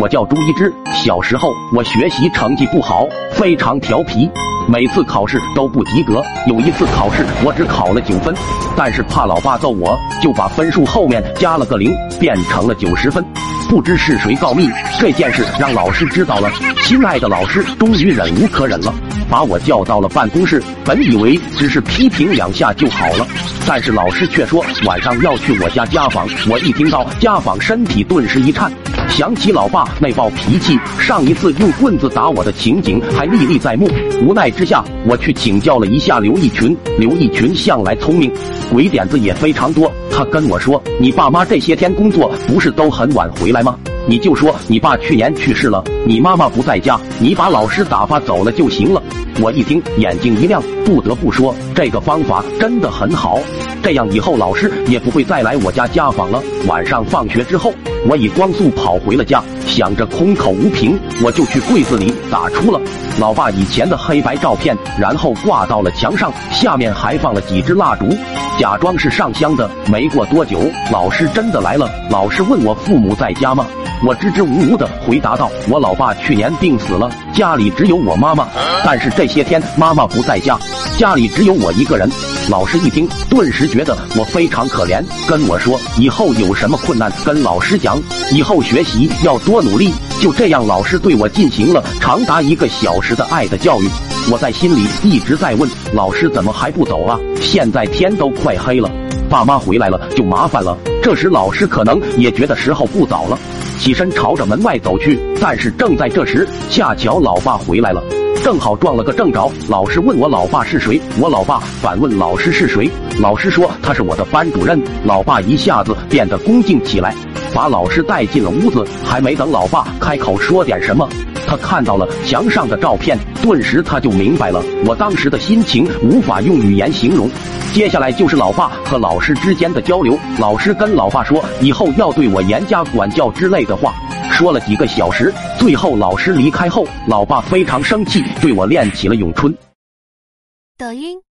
我叫朱一之。小时候我学习成绩不好，非常调皮，每次考试都不及格。有一次考试我只考了九分，但是怕老爸揍我，就把分数后面加了个零，变成了九十分。不知是谁告密，这件事让老师知道了。亲爱的老师终于忍无可忍了，把我叫到了办公室。本以为只是批评两下就好了，但是老师却说晚上要去我家家访。我一听到家访，身体顿时一颤，想起老爸那暴脾气，上一次用棍子打我的情景还历历在目。无奈之下，我去请教了一下刘义群。刘义群向来聪明，鬼点子也非常多。他跟我说：“你爸妈这些天工作不是都很晚回来吗？你就说你爸去年去世了，你妈妈不在家，你把老师打发走了就行了。”我一听，眼睛一亮，不得不说，这个方法真的很好。这样以后老师也不会再来我家家访了。晚上放学之后，我以光速跑回了家，想着空口无凭，我就去柜子里打出了老爸以前的黑白照片，然后挂到了墙上，下面还放了几支蜡烛，假装是上香的。没过多久，老师真的来了。老师问我父母在家吗？我支支吾吾的回答道：“我老爸去年病死了，家里只有我妈妈。但是这些天妈妈不在家，家里只有我一个人。”老师一听，顿时觉得我非常可怜，跟我说：“以后有什么困难跟老师讲，以后学习要多努力。”就这样，老师对我进行了长达一个小时的爱的教育。我在心里一直在问：老师怎么还不走啊？现在天都快黑了，爸妈回来了就麻烦了。这时老师可能也觉得时候不早了。起身朝着门外走去，但是正在这时，恰巧老爸回来了，正好撞了个正着。老师问我老爸是谁，我老爸反问老师是谁，老师说他是我的班主任。老爸一下子变得恭敬起来，把老师带进了屋子。还没等老爸开口说点什么，他看到了墙上的照片，顿时他就明白了我当时的心情，无法用语言形容。接下来就是老爸和老师之间的交流。老师跟老爸说，以后要对我严加管教之类的话，说了几个小时。最后老师离开后，老爸非常生气，对我练起了咏春。抖音。